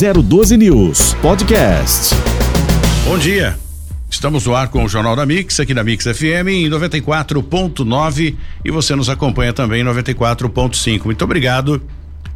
012 News Podcast. Bom dia. Estamos no ar com o Jornal da Mix, aqui na Mix FM em 94.9 e você nos acompanha também em 94.5. Muito obrigado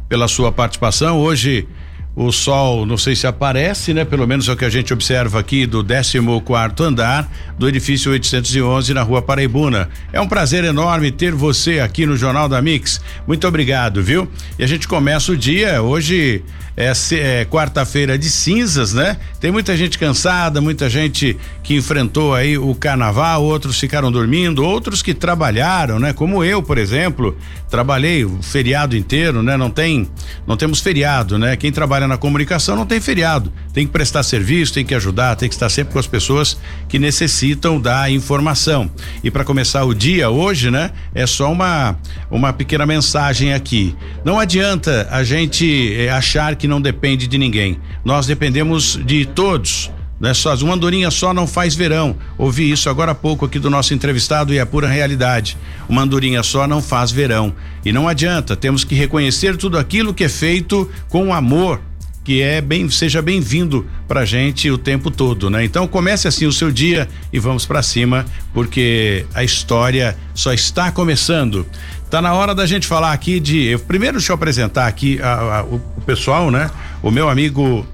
pela sua participação. Hoje o sol, não sei se aparece, né? Pelo menos é o que a gente observa aqui do 14 quarto andar do edifício 811 na Rua Paraibuna. É um prazer enorme ter você aqui no Jornal da Mix. Muito obrigado, viu? E a gente começa o dia hoje é, é quarta-feira de cinzas, né? Tem muita gente cansada, muita gente que enfrentou aí o carnaval, outros ficaram dormindo, outros que trabalharam, né? Como eu, por exemplo, trabalhei o feriado inteiro, né? Não tem, não temos feriado, né? Quem trabalha na comunicação não tem feriado, tem que prestar serviço, tem que ajudar, tem que estar sempre com as pessoas que necessitam da informação. E para começar o dia hoje, né? É só uma uma pequena mensagem aqui. Não adianta a gente eh, achar que não depende de ninguém. Nós dependemos de todos. Né? Só, uma andorinha só não faz verão. Ouvi isso agora há pouco aqui do nosso entrevistado e é pura realidade. Uma andorinha só não faz verão. E não adianta, temos que reconhecer tudo aquilo que é feito com amor, que é bem seja bem-vindo pra gente o tempo todo, né? Então comece assim o seu dia e vamos para cima, porque a história só está começando. Tá na hora da gente falar aqui de. Eu, primeiro, deixa eu apresentar aqui a, a, o, o, pessoal, né? O meu amigo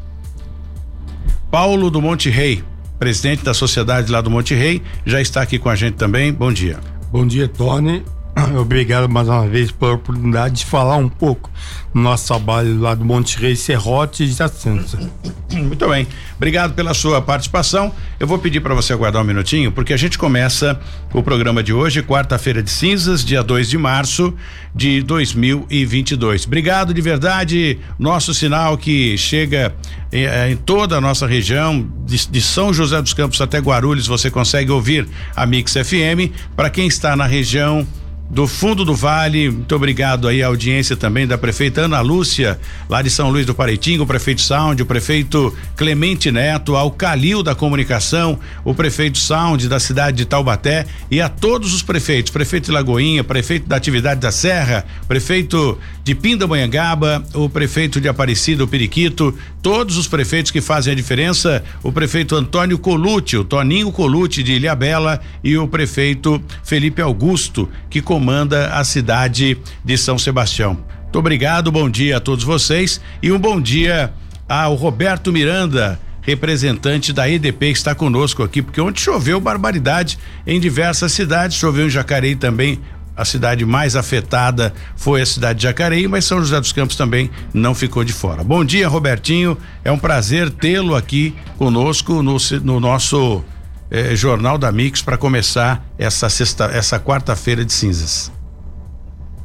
Paulo do Monte Rei, presidente da sociedade lá do Monte Rei, já está aqui com a gente também. Bom dia. Bom dia, Tony. Obrigado mais uma vez pela oportunidade de falar um pouco do nosso trabalho lá do Monte Rei Serrote de Jacinto. Muito bem. Obrigado pela sua participação. Eu vou pedir para você aguardar um minutinho, porque a gente começa o programa de hoje, quarta-feira de cinzas, dia 2 de março de 2022. Obrigado de verdade. Nosso sinal que chega em, eh, em toda a nossa região, de, de São José dos Campos até Guarulhos, você consegue ouvir a Mix FM. Para quem está na região do fundo do Vale. Muito obrigado aí à audiência também da prefeita Ana Lúcia, lá de São Luís do Pareitinho, o prefeito Sound, o prefeito Clemente Neto, ao Calil da Comunicação, o prefeito Sound da cidade de Taubaté e a todos os prefeitos, prefeito de Lagoinha, prefeito da atividade da Serra, prefeito de Pindamonhangaba, o prefeito de Aparecida, o Periquito, todos os prefeitos que fazem a diferença, o prefeito Antônio Colucci, o Toninho Colucci de Ilhabela e o prefeito Felipe Augusto, que com comanda a cidade de São Sebastião. Muito obrigado, bom dia a todos vocês e um bom dia ao Roberto Miranda, representante da EDP que está conosco aqui, porque ontem choveu barbaridade em diversas cidades, choveu em Jacareí também. A cidade mais afetada foi a cidade de Jacareí, mas São José dos Campos também não ficou de fora. Bom dia, Robertinho. É um prazer tê-lo aqui conosco no, no nosso eh, Jornal da Mix para começar essa sexta, essa quarta-feira de cinzas.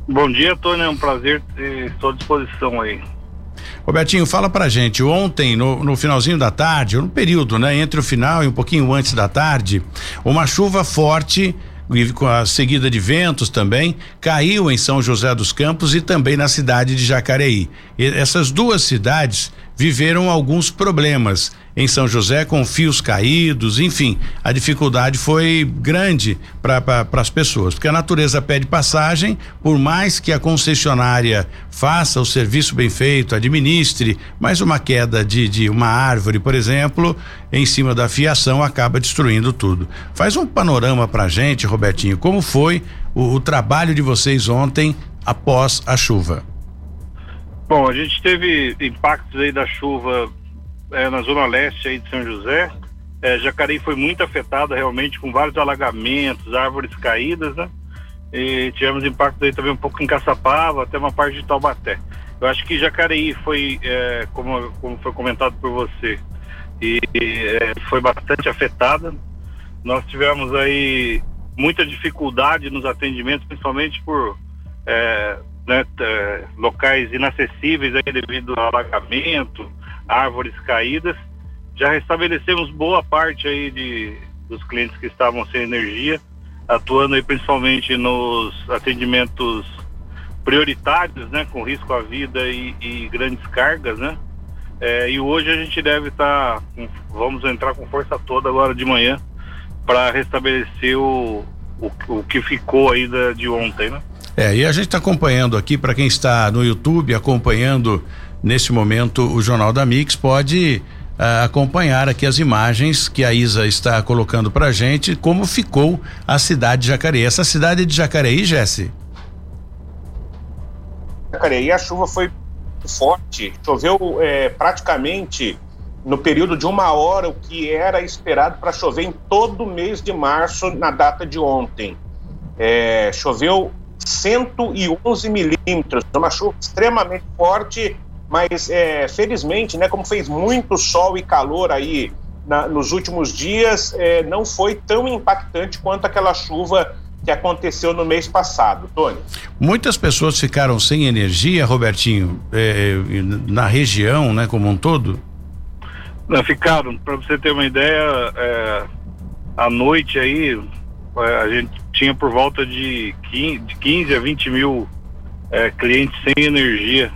Bom dia, Tony, é um prazer, estou à disposição aí. Robertinho, fala pra gente, ontem, no, no, finalzinho da tarde, ou no período, né, entre o final e um pouquinho antes da tarde, uma chuva forte com a seguida de ventos também, caiu em São José dos Campos e também na cidade de Jacareí. E essas duas cidades viveram alguns problemas em São José com fios caídos, enfim, a dificuldade foi grande para as pessoas, porque a natureza pede passagem, por mais que a concessionária faça o serviço bem feito, administre, mas uma queda de, de uma árvore, por exemplo, em cima da fiação acaba destruindo tudo. Faz um panorama pra gente, Robertinho, como foi o, o trabalho de vocês ontem após a chuva? Bom, a gente teve impactos aí da chuva é, na zona leste aí de São José. É, Jacareí foi muito afetada realmente com vários alagamentos, árvores caídas, né? E tivemos impactos aí também um pouco em Caçapava, até uma parte de Taubaté. Eu acho que Jacareí foi, é, como, como foi comentado por você, e é, foi bastante afetada. Nós tivemos aí muita dificuldade nos atendimentos, principalmente por é, né, locais inacessíveis aí devido ao alagamento, árvores caídas. Já restabelecemos boa parte aí de, dos clientes que estavam sem energia, atuando aí principalmente nos atendimentos prioritários, né, com risco à vida e, e grandes cargas, né. É, e hoje a gente deve estar, tá, vamos entrar com força toda agora de manhã para restabelecer o, o, o que ficou ainda de ontem, né? É, e a gente está acompanhando aqui, para quem está no YouTube, acompanhando nesse momento o Jornal da Mix pode uh, acompanhar aqui as imagens que a Isa está colocando pra gente, como ficou a cidade de Jacareí. Essa cidade de Jacareí, Jesse? Jacareí a chuva foi forte, choveu é, praticamente no período de uma hora, o que era esperado para chover em todo o mês de março, na data de ontem. É, choveu 111 milímetros, uma chuva extremamente forte mas é, felizmente, né, como fez muito sol e calor aí na, nos últimos dias, é, não foi tão impactante quanto aquela chuva que aconteceu no mês passado, Tony. Muitas pessoas ficaram sem energia, Robertinho, é, na região, né, como um todo? Não, ficaram. Para você ter uma ideia, é, à noite aí é, a gente tinha por volta de 15, de 15 a 20 mil é, clientes sem energia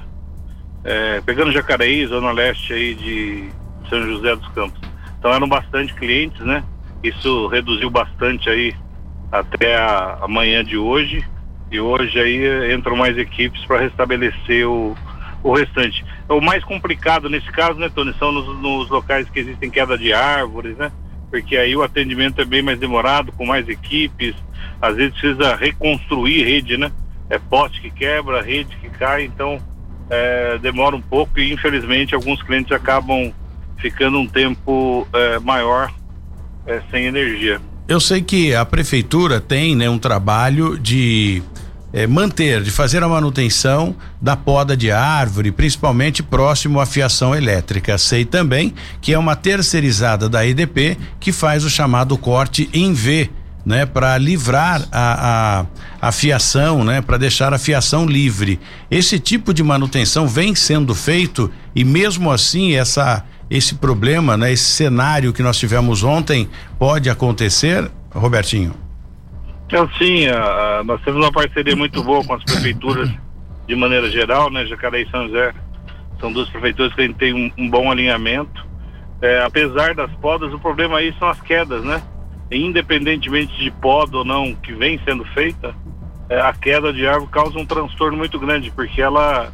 é, pegando Jacareí, zona leste aí de São José dos Campos. Então eram bastante clientes, né? Isso reduziu bastante aí até a, a manhã de hoje. E hoje aí entram mais equipes para restabelecer o, o restante. O mais complicado nesse caso, né, Tony, são nos, nos, locais que existem queda de árvores, né? Porque aí o atendimento é bem mais demorado, com mais equipes. Às vezes precisa reconstruir rede, né? É poste que quebra, rede que cai, então é, demora um pouco e infelizmente alguns clientes acabam ficando um tempo é, maior é, sem energia. Eu sei que a prefeitura tem né, um trabalho de é, manter, de fazer a manutenção da poda de árvore, principalmente próximo à fiação elétrica. Sei também que é uma terceirizada da EDP que faz o chamado corte em V né, para livrar a, a, a, fiação, né, para deixar a fiação livre. Esse tipo de manutenção vem sendo feito e mesmo assim essa esse problema, né, esse cenário que nós tivemos ontem pode acontecer, Robertinho? Então sim, a, nós temos uma parceria muito boa com as prefeituras de maneira geral, né, Jacareí e São José são duas prefeituras que a gente tem um, um bom alinhamento. É, apesar das podas, o problema aí são as quedas, né? Independentemente de poda ou não que vem sendo feita, é, a queda de árvore causa um transtorno muito grande, porque ela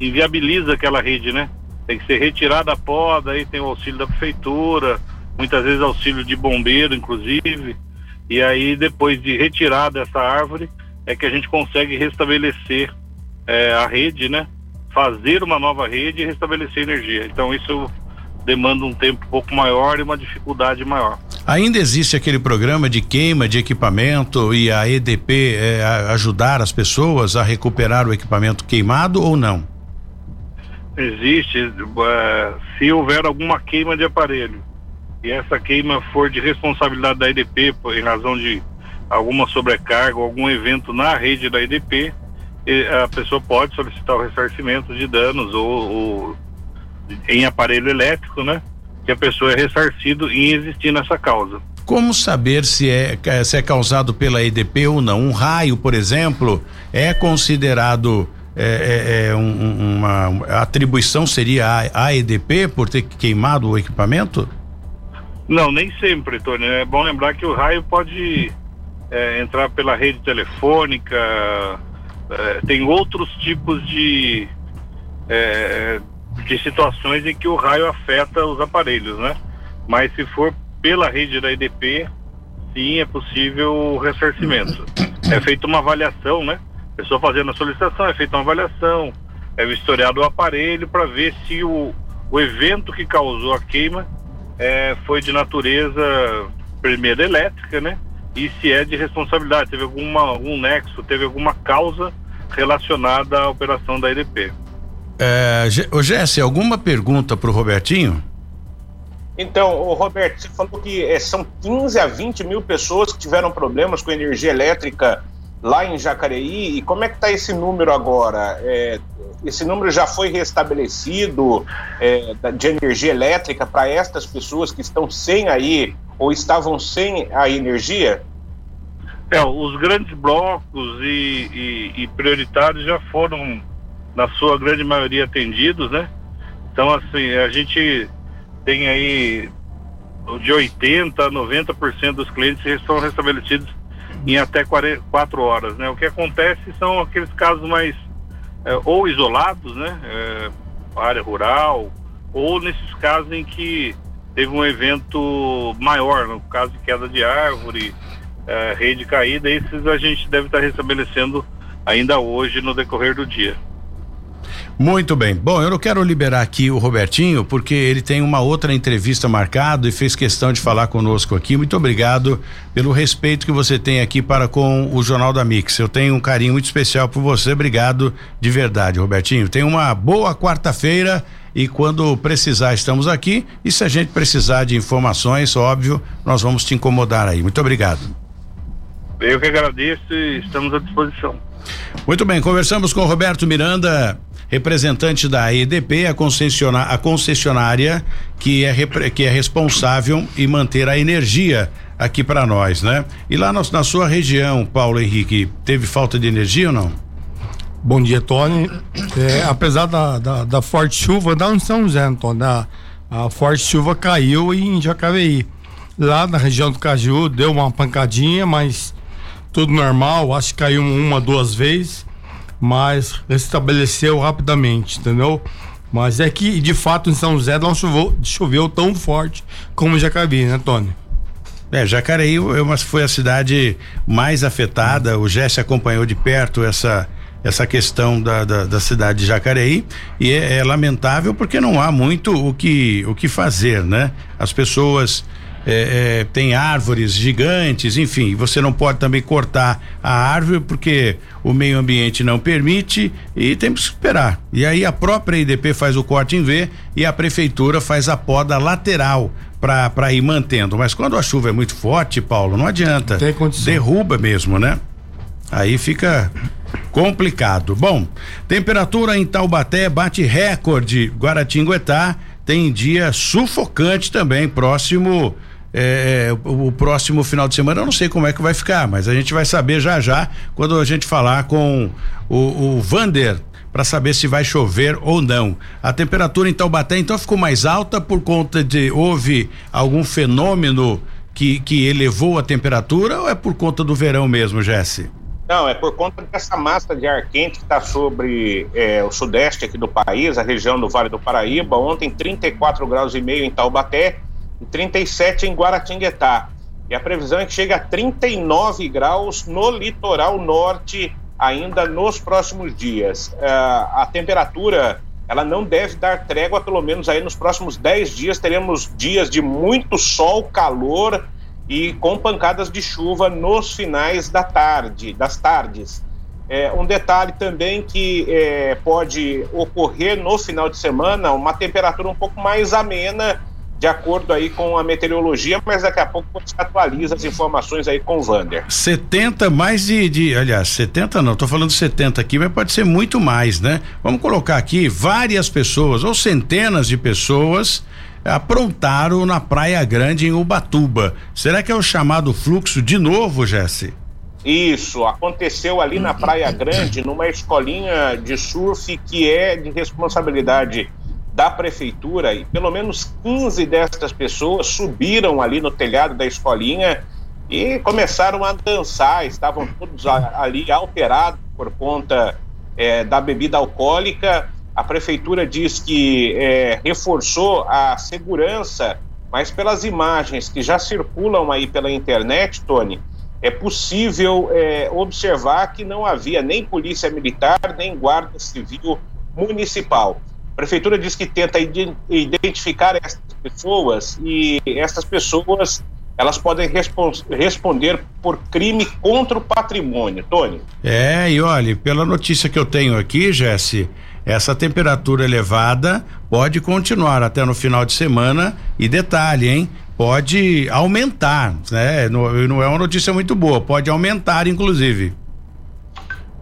inviabiliza aquela rede, né? Tem que ser retirada a poda, aí tem o auxílio da prefeitura, muitas vezes auxílio de bombeiro, inclusive. E aí, depois de retirada essa árvore, é que a gente consegue restabelecer é, a rede, né? Fazer uma nova rede e restabelecer energia. Então, isso demanda um tempo um pouco maior e uma dificuldade maior. Ainda existe aquele programa de queima de equipamento e a EDP é, ajudar as pessoas a recuperar o equipamento queimado ou não? Existe. Uh, se houver alguma queima de aparelho e essa queima for de responsabilidade da EDP em razão de alguma sobrecarga ou algum evento na rede da EDP, a pessoa pode solicitar o ressarcimento de danos ou, ou em aparelho elétrico, né? Que a pessoa é ressarcido em existir nessa causa. Como saber se é, se é causado pela EDP ou não? Um raio, por exemplo, é considerado é, é, um, uma atribuição seria a, a, EDP por ter queimado o equipamento? Não, nem sempre, Tony. É bom lembrar que o raio pode é, entrar pela rede telefônica, tem outros tipos de de situações em que o raio afeta os aparelhos, né? Mas se for pela rede da EDP, sim, é possível o ressarcimento. É feita uma avaliação, né? A pessoa fazendo a solicitação, é feita uma avaliação, é vistoriado o aparelho para ver se o, o evento que causou a queima é, foi de natureza primeiro elétrica, né? E se é de responsabilidade, teve alguma, algum nexo, teve alguma causa relacionada à operação da EDP. É, o Jesse, alguma pergunta para o Robertinho? Então, o Roberto, você falou que é, são 15 a 20 mil pessoas que tiveram problemas com energia elétrica lá em Jacareí. E como é que está esse número agora? É, esse número já foi restabelecido é, de energia elétrica para estas pessoas que estão sem aí ou estavam sem a energia? É, os grandes blocos e, e, e prioritários já foram na sua grande maioria atendidos, né? Então, assim, a gente tem aí de 80% a 90% dos clientes estão restabelecidos em até 4 horas, né? O que acontece são aqueles casos mais é, ou isolados, né? É, área rural, ou nesses casos em que teve um evento maior, no caso de queda de árvore, é, rede caída, esses a gente deve estar restabelecendo ainda hoje no decorrer do dia. Muito bem. Bom, eu não quero liberar aqui o Robertinho, porque ele tem uma outra entrevista marcada e fez questão de falar conosco aqui. Muito obrigado pelo respeito que você tem aqui para com o Jornal da Mix. Eu tenho um carinho muito especial por você. Obrigado de verdade, Robertinho. Tenha uma boa quarta-feira e quando precisar estamos aqui e se a gente precisar de informações, óbvio, nós vamos te incomodar aí. Muito obrigado. Eu que agradeço e estamos à disposição. Muito bem, conversamos com Roberto Miranda, representante da EDP, a concessionária, a concessionária que é, que é responsável em manter a energia aqui para nós, né? E lá na, na sua região, Paulo Henrique, teve falta de energia ou não? Bom dia, Tony. É, apesar da, da, da, forte chuva, não São José, Tony, a, a forte chuva caiu em Jacareí. Lá na região do Caju deu uma pancadinha, mas tudo normal, acho que caiu uma, duas vezes, mas restabeleceu rapidamente, entendeu? Mas é que, de fato, em São José não choveu, choveu tão forte como Jacareí, né, Tony? É, Jacareí foi a cidade mais afetada, o Jesse acompanhou de perto essa essa questão da, da, da, cidade de Jacareí e é, é, lamentável porque não há muito o que o que fazer, né? As pessoas é, é, tem árvores gigantes, enfim, você não pode também cortar a árvore porque o meio ambiente não permite e temos que esperar. E aí a própria IDP faz o corte em V e a prefeitura faz a poda lateral para ir mantendo. Mas quando a chuva é muito forte, Paulo, não adianta. Tem condição. Derruba mesmo, né? Aí fica complicado. Bom, temperatura em Taubaté bate recorde. Guaratinguetá tem dia sufocante também, próximo é, é, o, o, próximo final de semana eu não sei como é que vai ficar, mas a gente vai saber já já quando a gente falar com o, o Vander para saber se vai chover ou não. A temperatura em Taubaté então ficou mais alta por conta de houve algum fenômeno que, que elevou a temperatura ou é por conta do verão mesmo, Jesse? Não, é por conta dessa massa de ar quente que está sobre é, o sudeste aqui do país, a região do Vale do Paraíba. Ontem, 34 graus e meio em Taubaté, e 37 em Guaratinguetá. E a previsão é que chegue a 39 graus no litoral norte ainda nos próximos dias. Uh, a temperatura ela não deve dar trégua, pelo menos aí nos próximos 10 dias teremos dias de muito sol, calor e com pancadas de chuva nos finais da tarde, das tardes. É, um detalhe também que é, pode ocorrer no final de semana, uma temperatura um pouco mais amena de acordo aí com a meteorologia, mas daqui a pouco você atualiza as informações aí com o Vander. 70 mais de, de aliás, 70 não, tô falando 70 aqui, mas pode ser muito mais, né? Vamos colocar aqui várias pessoas ou centenas de pessoas aprontaram na Praia Grande em Ubatuba. Será que é o chamado fluxo de novo, Jesse? Isso, aconteceu ali na Praia Grande, numa escolinha de surf que é de responsabilidade da prefeitura e pelo menos 15 destas pessoas subiram ali no telhado da escolinha e começaram a dançar, estavam todos ali alterados por conta é, da bebida alcoólica. A prefeitura diz que é, reforçou a segurança, mas pelas imagens que já circulam aí pela internet, Tony, é possível é, observar que não havia nem polícia militar, nem guarda civil municipal. A prefeitura diz que tenta identificar essas pessoas e essas pessoas elas podem responder por crime contra o patrimônio, Tony. É, e olha, pela notícia que eu tenho aqui, Jesse, essa temperatura elevada pode continuar até no final de semana e detalhe, hein? Pode aumentar, né? Não, não é uma notícia muito boa, pode aumentar inclusive.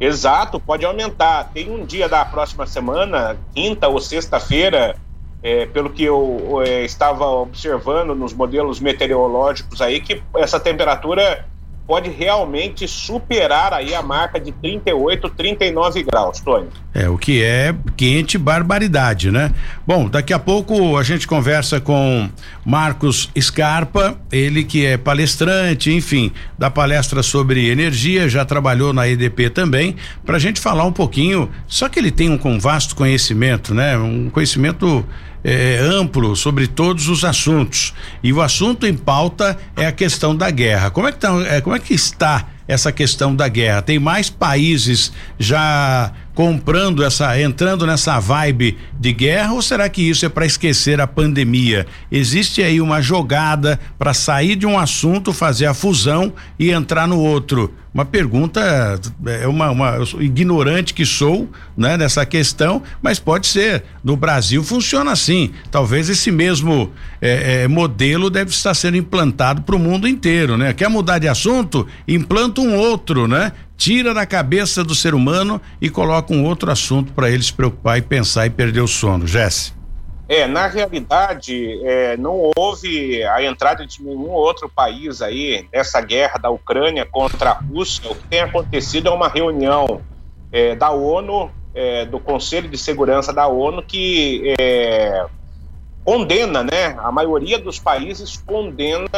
Exato, pode aumentar. Tem um dia da próxima semana, quinta ou sexta-feira, é, pelo que eu é, estava observando nos modelos meteorológicos aí, que essa temperatura pode realmente superar aí a marca de 38, 39 graus, Tony. É, o que é quente barbaridade, né? Bom, daqui a pouco a gente conversa com Marcos Scarpa, ele que é palestrante, enfim, da palestra sobre energia, já trabalhou na EDP também, para a gente falar um pouquinho, só que ele tem um, um vasto conhecimento, né? Um conhecimento é, amplo sobre todos os assuntos. E o assunto em pauta é a questão da guerra. Como é que, tá, é, como é que está essa questão da guerra? Tem mais países já comprando essa, entrando nessa vibe de guerra ou será que isso é para esquecer a pandemia? Existe aí uma jogada para sair de um assunto, fazer a fusão e entrar no outro? Uma pergunta é uma, uma ignorante que sou, né, nessa questão, mas pode ser. No Brasil funciona assim. Talvez esse mesmo é, é, modelo deve estar sendo implantado para o mundo inteiro, né? Quer mudar de assunto? Implanta um outro, né? Tira da cabeça do ser humano e coloca um outro assunto para ele se preocupar e pensar e perder o sono. Jesse. É, na realidade, é, não houve a entrada de nenhum outro país aí nessa guerra da Ucrânia contra a Rússia. O que tem acontecido é uma reunião é, da ONU, é, do Conselho de Segurança da ONU, que é, condena, né? A maioria dos países condena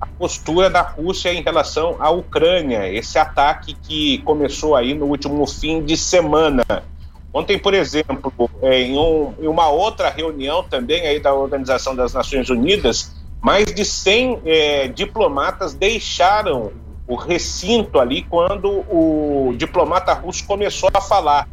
a postura da Rússia em relação à Ucrânia, esse ataque que começou aí no último fim de semana. Ontem, por exemplo, é, em, um, em uma outra reunião também aí da Organização das Nações Unidas, mais de 100 é, diplomatas deixaram o recinto ali quando o diplomata russo começou a falar.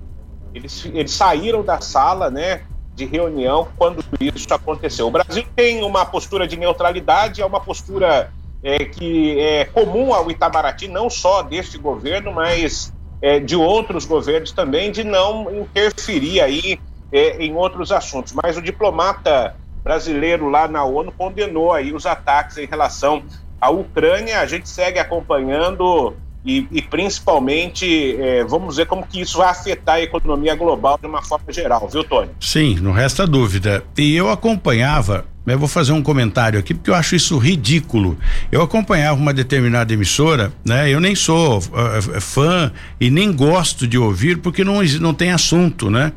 Eles, eles saíram da sala, né, de reunião quando isso aconteceu. O Brasil tem uma postura de neutralidade, é uma postura é, que é comum ao Itamaraty, não só deste governo, mas é, de outros governos também, de não interferir aí é, em outros assuntos. Mas o diplomata brasileiro lá na ONU condenou aí os ataques em relação à Ucrânia. A gente segue acompanhando e, e principalmente é, vamos ver como que isso vai afetar a economia global de uma forma geral, viu, Tony? Sim, não resta dúvida. E eu acompanhava eu vou fazer um comentário aqui porque eu acho isso ridículo. Eu acompanhava uma determinada emissora, né? Eu nem sou uh, fã e nem gosto de ouvir porque não, não tem assunto, né?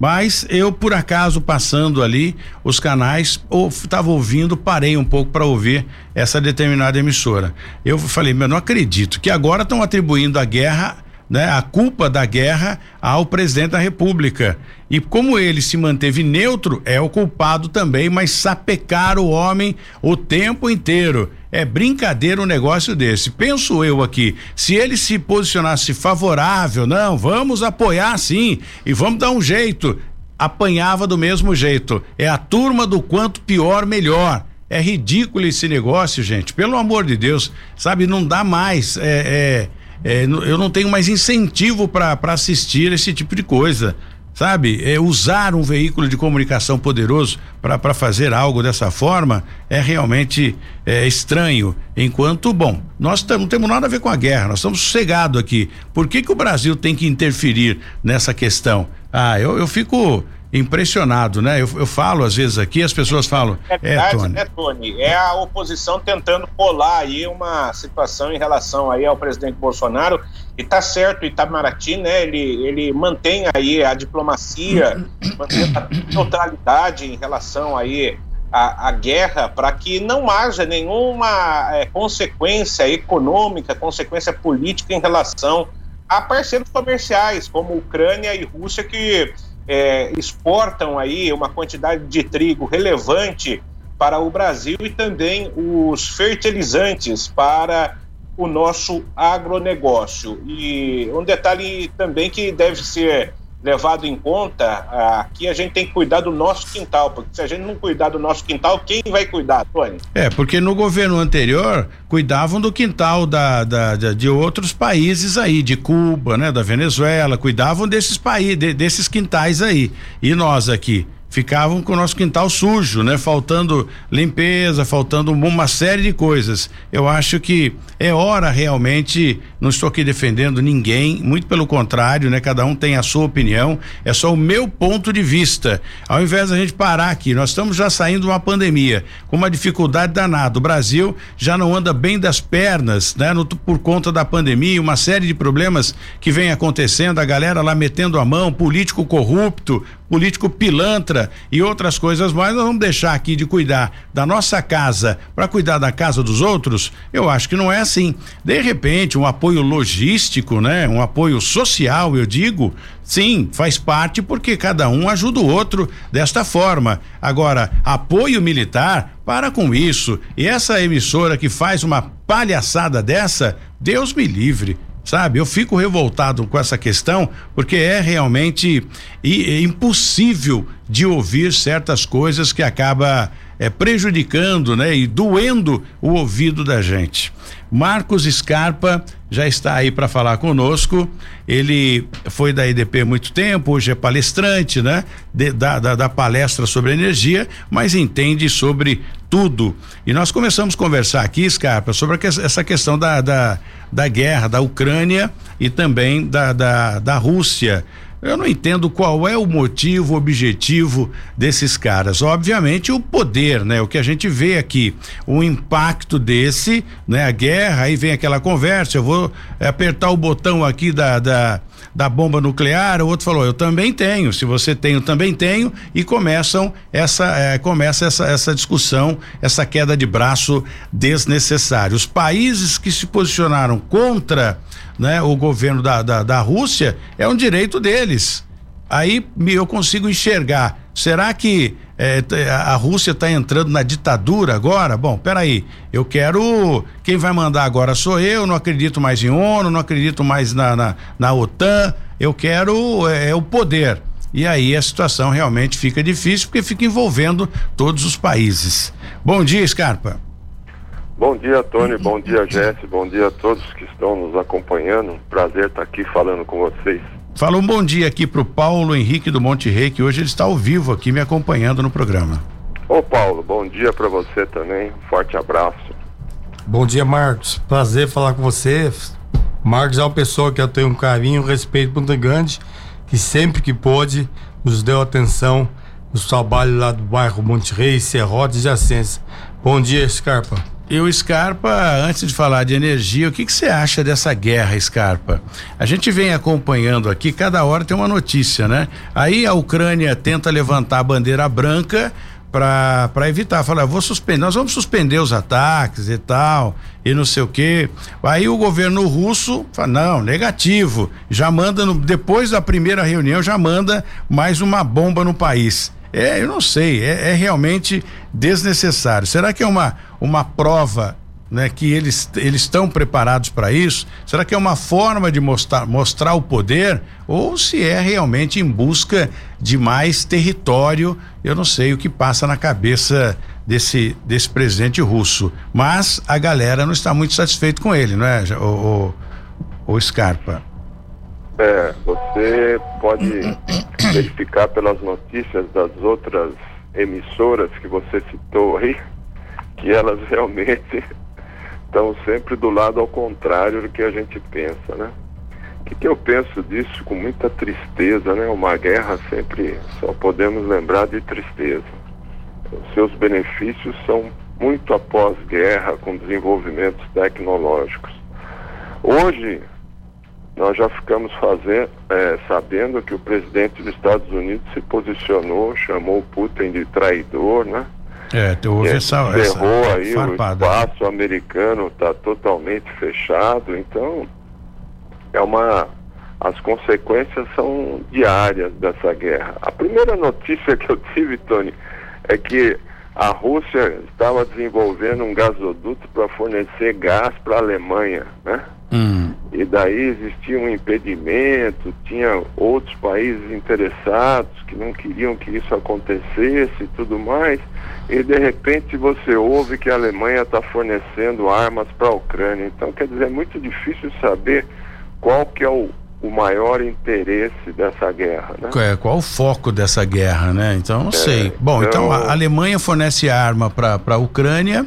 Mas eu, por acaso, passando ali os canais, estava ouvindo, parei um pouco para ouvir essa determinada emissora. Eu falei, mas não acredito que agora estão atribuindo a guerra né, a culpa da guerra ao presidente da República. E como ele se manteve neutro, é o culpado também, mas sapecar o homem o tempo inteiro. É brincadeira um negócio desse. Penso eu aqui, se ele se posicionasse favorável, não, vamos apoiar sim e vamos dar um jeito, apanhava do mesmo jeito. É a turma do quanto pior, melhor. É ridículo esse negócio, gente. Pelo amor de Deus, sabe? Não dá mais. É, é, é, eu não tenho mais incentivo para assistir esse tipo de coisa sabe? É, usar um veículo de comunicação poderoso para fazer algo dessa forma é realmente é, estranho. Enquanto, bom, nós não temos nada a ver com a guerra, nós estamos sossegados aqui. Por que, que o Brasil tem que interferir nessa questão? Ah, eu, eu fico impressionado, né? Eu, eu falo às vezes aqui, as pessoas falam. É, verdade, é, Tony. né, Tony? É a oposição tentando colar aí uma situação em relação aí ao presidente Bolsonaro. E tá certo, Itamaraty, né? Ele, ele mantém aí a diplomacia, mantém a neutralidade em relação aí a, a, guerra para que não haja nenhuma é, consequência econômica, consequência política em relação a parceiros comerciais como Ucrânia e Rússia que é, exportam aí uma quantidade de trigo relevante para o Brasil e também os fertilizantes para o nosso agronegócio. E um detalhe também que deve ser levado em conta, aqui a gente tem que cuidar do nosso quintal, porque se a gente não cuidar do nosso quintal, quem vai cuidar, Tony? É, porque no governo anterior cuidavam do quintal da, da, da de outros países aí, de Cuba, né, da Venezuela, cuidavam desses países, de, desses quintais aí. E nós aqui ficavam com o nosso quintal sujo, né? Faltando limpeza, faltando uma série de coisas. Eu acho que é hora realmente, não estou aqui defendendo ninguém, muito pelo contrário, né? Cada um tem a sua opinião, é só o meu ponto de vista. Ao invés da gente parar aqui, nós estamos já saindo de uma pandemia, com uma dificuldade danada. O Brasil já não anda bem das pernas, né? No, por conta da pandemia, uma série de problemas que vem acontecendo, a galera lá metendo a mão, político corrupto, político pilantra e outras coisas mais, nós vamos deixar aqui de cuidar da nossa casa para cuidar da casa dos outros? Eu acho que não é assim. De repente, um apoio logístico, né? Um apoio social, eu digo, sim, faz parte porque cada um ajuda o outro desta forma. Agora, apoio militar, para com isso. E essa emissora que faz uma palhaçada dessa, Deus me livre sabe? Eu fico revoltado com essa questão porque é realmente impossível de ouvir certas coisas que acaba é, prejudicando, né? E doendo o ouvido da gente. Marcos Scarpa já está aí para falar conosco. Ele foi da EDP há muito tempo, hoje é palestrante, né? De, da, da, da, palestra sobre energia, mas entende sobre tudo. E nós começamos a conversar aqui, Scarpa, sobre essa questão da, da, da guerra da Ucrânia e também da, da, da Rússia. Eu não entendo qual é o motivo, o objetivo desses caras. Obviamente o poder, né? O que a gente vê aqui, o impacto desse, né? A guerra, aí vem aquela conversa, eu vou apertar o botão aqui da, da da bomba nuclear, o outro falou, eu também tenho, se você tem, eu também tenho, e começam essa, é, começa essa, essa discussão, essa queda de braço desnecessária. Os países que se posicionaram contra né, o governo da, da, da Rússia, é um direito deles. Aí eu consigo enxergar. Será que é, a Rússia está entrando na ditadura agora? Bom, peraí, eu quero. Quem vai mandar agora sou eu, não acredito mais em ONU, não acredito mais na, na, na OTAN, eu quero é, é, o poder. E aí a situação realmente fica difícil porque fica envolvendo todos os países. Bom dia, Scarpa. Bom dia, Tony. Bom dia, Jesse. Bom dia a todos que estão nos acompanhando. Prazer estar aqui falando com vocês. Fala um bom dia aqui para o Paulo Henrique do Monte Rei, que hoje ele está ao vivo aqui me acompanhando no programa. Ô Paulo, bom dia para você também. Forte abraço. Bom dia, Marcos. Prazer falar com você. Marcos é uma pessoa que eu tenho um carinho, um respeito muito grande, que sempre que pôde nos deu atenção nos trabalhos lá do bairro Monte Rei, Serrotes e Ascenso. Bom dia, Scarpa. E o Scarpa, antes de falar de energia, o que, que você acha dessa guerra, Scarpa? A gente vem acompanhando aqui, cada hora tem uma notícia, né? Aí a Ucrânia tenta levantar a bandeira branca para evitar, falar, vou suspender, nós vamos suspender os ataques e tal, e não sei o quê. Aí o governo russo fala, não, negativo, já manda, no, depois da primeira reunião, já manda mais uma bomba no país. É, eu não sei, é, é realmente desnecessário. Será que é uma, uma prova né, que eles eles estão preparados para isso? Será que é uma forma de mostrar mostrar o poder ou se é realmente em busca de mais território? Eu não sei o que passa na cabeça desse desse presidente russo, mas a galera não está muito satisfeito com ele, não é? O, o, o Scarpa. É, você pode verificar pelas notícias das outras emissoras que você citou aí, que elas realmente estão sempre do lado ao contrário do que a gente pensa, né? O que, que eu penso disso com muita tristeza, né? Uma guerra sempre só podemos lembrar de tristeza. Os seus benefícios são muito após guerra, com desenvolvimentos tecnológicos. Hoje, nós já ficamos fazendo, é, sabendo que o presidente dos Estados Unidos se posicionou, chamou Putin de traidor, né? É, houve é, essa, errou essa aí, farpada. o espaço americano está totalmente fechado, então é uma as consequências são diárias dessa guerra. A primeira notícia que eu tive, Tony, é que a Rússia estava desenvolvendo um gasoduto para fornecer gás para a Alemanha, né? Hum. E daí existia um impedimento, tinha outros países interessados que não queriam que isso acontecesse e tudo mais. E de repente você ouve que a Alemanha está fornecendo armas para a Ucrânia. Então quer dizer, é muito difícil saber qual que é o, o maior interesse dessa guerra, né? É, qual o foco dessa guerra, né? Então, não é, sei. Bom, então, então, a Alemanha fornece arma para a Ucrânia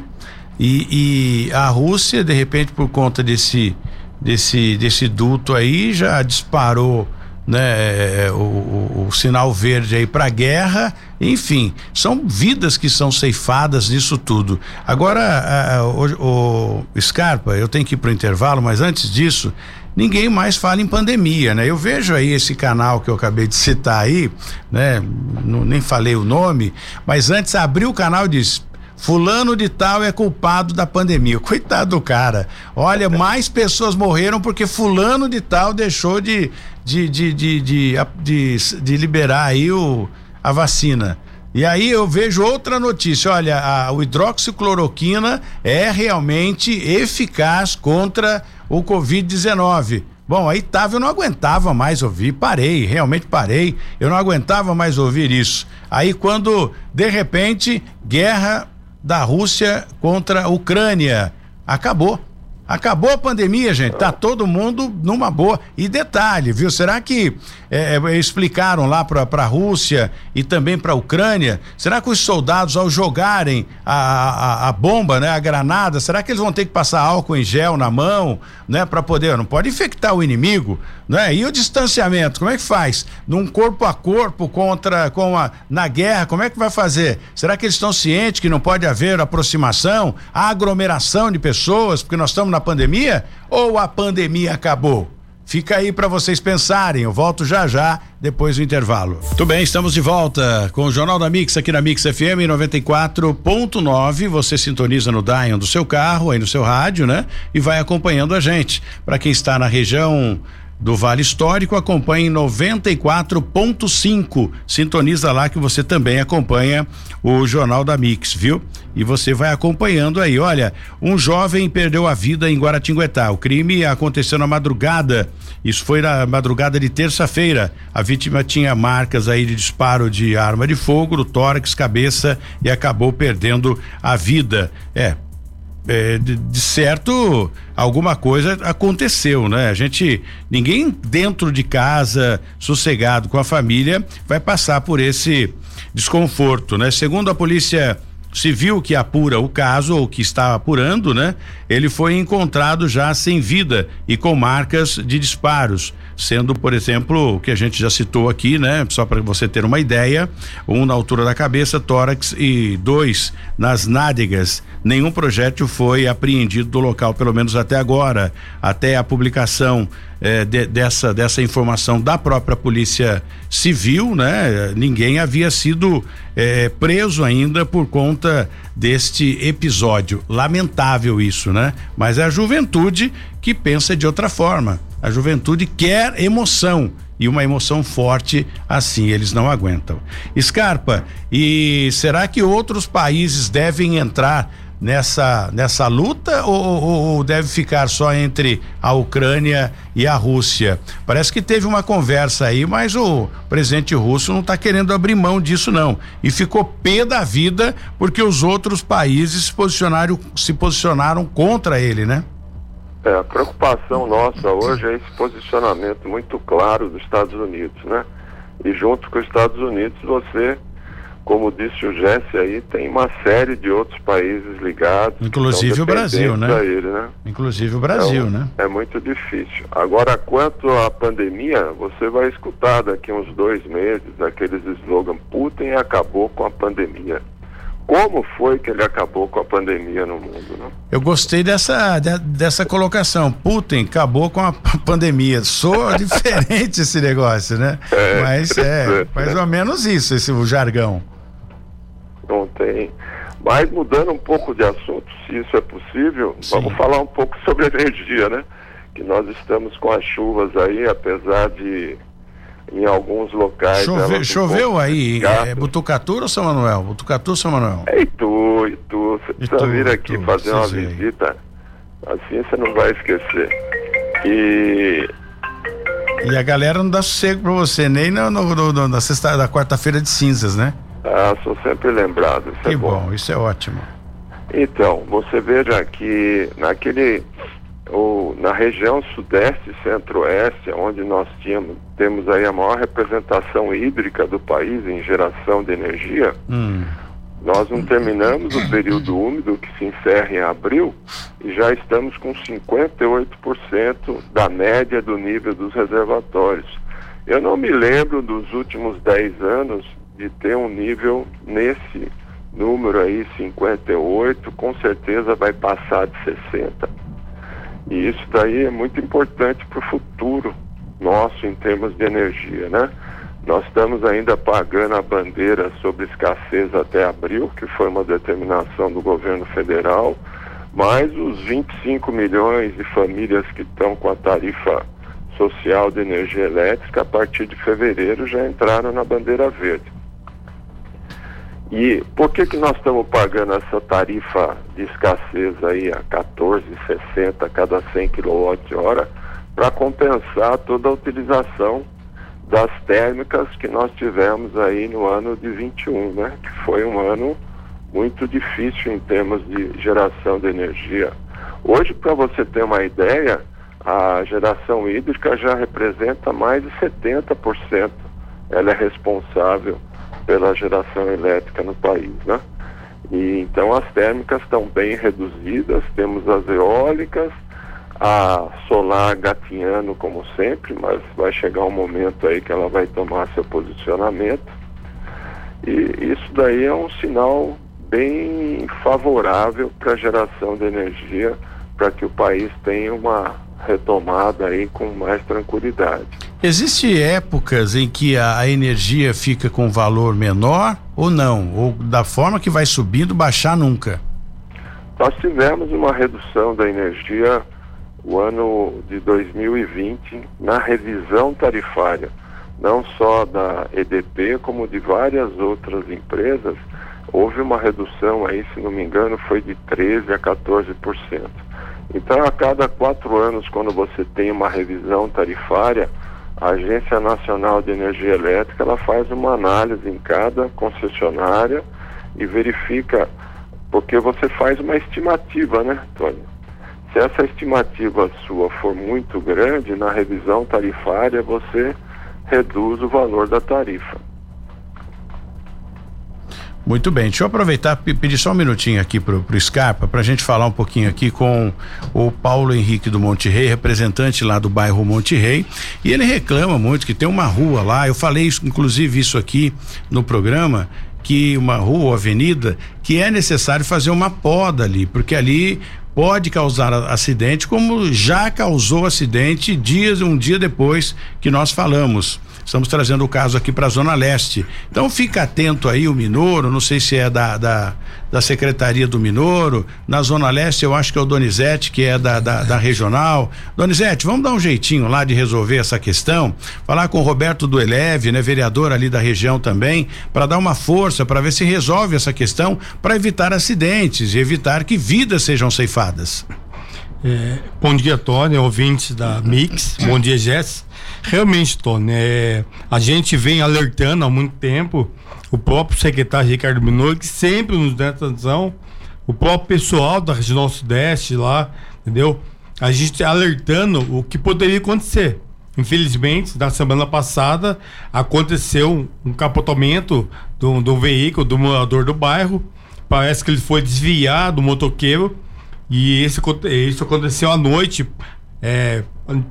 e, e, a Rússia, de repente, por conta desse, desse, desse duto aí, já disparou né, o, o, o sinal verde aí para guerra, enfim, são vidas que são ceifadas nisso tudo. Agora, o, o Scarpa, eu tenho que ir para o intervalo, mas antes disso, ninguém mais fala em pandemia, né? Eu vejo aí esse canal que eu acabei de citar aí, né? Nem falei o nome, mas antes abriu o canal e disse Fulano de tal é culpado da pandemia. Coitado do cara. Olha, mais pessoas morreram porque fulano de tal deixou de, de, de, de, de, de, liberar aí o, a vacina. E aí eu vejo outra notícia, olha, a, o hidroxicloroquina é realmente eficaz contra o Covid-19. Bom, aí tava, eu não aguentava mais ouvir, parei, realmente parei, eu não aguentava mais ouvir isso. Aí quando, de repente, guerra da Rússia contra a Ucrânia. Acabou. Acabou a pandemia, gente. Tá todo mundo numa boa. E detalhe, viu? Será que é explicaram lá para a Rússia e também para a Ucrânia? Será que os soldados, ao jogarem a, a, a, bomba, né, a granada, será que eles vão ter que passar álcool em gel na mão, né, para poder? Não pode infectar o inimigo, né? E o distanciamento, como é que faz? Num corpo a corpo contra com a na guerra, como é que vai fazer? Será que eles estão cientes que não pode haver aproximação, aglomeração de pessoas, porque nós estamos na pandemia? Ou a pandemia acabou? Fica aí para vocês pensarem. Eu volto já já depois do intervalo. Tudo bem, estamos de volta com o Jornal da Mix aqui na Mix FM 94.9. Você sintoniza no Dion do seu carro, aí no seu rádio, né? E vai acompanhando a gente. Para quem está na região do Vale Histórico, acompanhe 94.5. Sintoniza lá que você também acompanha o Jornal da Mix, viu? E você vai acompanhando aí. Olha, um jovem perdeu a vida em Guaratinguetá. O crime aconteceu na madrugada. Isso foi na madrugada de terça-feira. A vítima tinha marcas aí de disparo de arma de fogo no tórax, cabeça e acabou perdendo a vida. É, é, de, de, certo alguma coisa aconteceu, né? A gente ninguém dentro de casa sossegado com a família vai passar por esse desconforto, né? Segundo a polícia civil que apura o caso ou que está apurando, né? Ele foi encontrado já sem vida e com marcas de disparos sendo, por exemplo, o que a gente já citou aqui, né? Só para você ter uma ideia, um na altura da cabeça, tórax e dois nas nádegas. Nenhum projétil foi apreendido do local, pelo menos até agora, até a publicação eh, de, dessa dessa informação da própria polícia civil, né? Ninguém havia sido eh, preso ainda por conta deste episódio. Lamentável isso, né? Mas é a juventude que pensa de outra forma. A juventude quer emoção e uma emoção forte, assim eles não aguentam. Scarpa, e será que outros países devem entrar nessa nessa luta ou, ou, ou, deve ficar só entre a Ucrânia e a Rússia? Parece que teve uma conversa aí, mas o presidente russo não está querendo abrir mão disso não e ficou pé da vida porque os outros países se posicionaram se posicionaram contra ele, né? É, a preocupação nossa hoje é esse posicionamento muito claro dos Estados Unidos, né? E junto com os Estados Unidos, você, como disse o Jesse aí, tem uma série de outros países ligados. Inclusive o Brasil, né? Ele, né? Inclusive o Brasil, então, né? É muito difícil. Agora, quanto à pandemia, você vai escutar daqui uns dois meses aqueles slogans Putin acabou com a pandemia como foi que ele acabou com a pandemia no mundo. Né? Eu gostei dessa, de, dessa colocação. Putin acabou com a pandemia. Soa diferente esse negócio, né? É, Mas é mais né? ou menos isso, esse o jargão. Não tem. Mas mudando um pouco de assunto, se isso é possível, Sim. vamos falar um pouco sobre energia, né? Que nós estamos com as chuvas aí, apesar de em alguns locais. Chove, choveu aí, é, Butucatu ou São Manuel? Butucatu ou São Manuel? É Itu, Itu. Você precisa vir aqui Itu, fazer uma visita. Assim você não vai esquecer. E. E a galera não dá sossego pra você, nem no, no, no na sexta, da quarta-feira de cinzas, né? Ah, sou sempre lembrado. Isso que é bom. bom, isso é ótimo. Então, você veja que naquele ou na região sudeste e centro-oeste, onde nós tínhamos, temos aí a maior representação hídrica do país em geração de energia, Hum. nós não terminamos o período úmido que se encerra em abril e já estamos com 58% da média do nível dos reservatórios. Eu não me lembro dos últimos 10 anos de ter um nível nesse número aí, 58, com certeza vai passar de 60. E isso daí é muito importante para o futuro nosso em termos de energia, né? Nós estamos ainda pagando a bandeira sobre escassez até abril, que foi uma determinação do governo federal, mas os 25 milhões de famílias que estão com a tarifa social de energia elétrica, a partir de fevereiro já entraram na bandeira verde. E por que que nós estamos pagando essa tarifa de escassez aí a 14,60 cada 100 kWh para compensar toda a utilização das térmicas que nós tivemos aí no ano de 21, né? Que foi um ano muito difícil em termos de geração de energia. Hoje, para você ter uma ideia, a geração hídrica já representa mais de 70%. Ela é responsável pela geração elétrica no país, né? E então as térmicas estão bem reduzidas, temos as eólicas, a solar gatinhando como sempre, mas vai chegar um momento aí que ela vai tomar seu posicionamento. E isso daí é um sinal bem favorável para a geração de energia, para que o país tenha uma retomada aí com mais tranquilidade. Existem épocas em que a, a energia fica com valor menor ou não? Ou da forma que vai subindo, baixar nunca? Nós tivemos uma redução da energia o ano de 2020 na revisão tarifária, não só da EDP, como de várias outras empresas, houve uma redução aí, se não me engano, foi de 13% a 14%. Então, a cada quatro anos, quando você tem uma revisão tarifária, a Agência Nacional de Energia Elétrica ela faz uma análise em cada concessionária e verifica, porque você faz uma estimativa, né, Tony? Se essa estimativa sua for muito grande, na revisão tarifária você reduz o valor da tarifa. Muito bem, deixa eu aproveitar e pedir só um minutinho aqui pro, pro Scarpa para a gente falar um pouquinho aqui com o Paulo Henrique do Monte Rei, representante lá do bairro Monte Rei, e ele reclama muito que tem uma rua lá, eu falei isso, inclusive isso aqui no programa, que uma rua ou avenida que é necessário fazer uma poda ali, porque ali pode causar acidente, como já causou acidente dias um dia depois que nós falamos. Estamos trazendo o caso aqui para a Zona Leste. Então fica atento aí o Minoro, não sei se é da, da, da Secretaria do Minoro. Na Zona Leste eu acho que é o Donizete, que é da, da, da regional. Donizete, vamos dar um jeitinho lá de resolver essa questão. Falar com o Roberto do Eleve, né, vereador ali da região também, para dar uma força, para ver se resolve essa questão, para evitar acidentes e evitar que vidas sejam ceifadas. É, bom dia, Tony, ouvintes da Mix. Bom dia, Jess. Realmente, Tony, é, a gente vem alertando há muito tempo o próprio secretário Ricardo Minor, que sempre nos dá atenção, o próprio pessoal da região sudeste lá, entendeu? A gente alertando o que poderia acontecer. Infelizmente, na semana passada aconteceu um capotamento do, do veículo do morador do bairro. Parece que ele foi desviar do motoqueiro e esse, isso aconteceu à noite, é,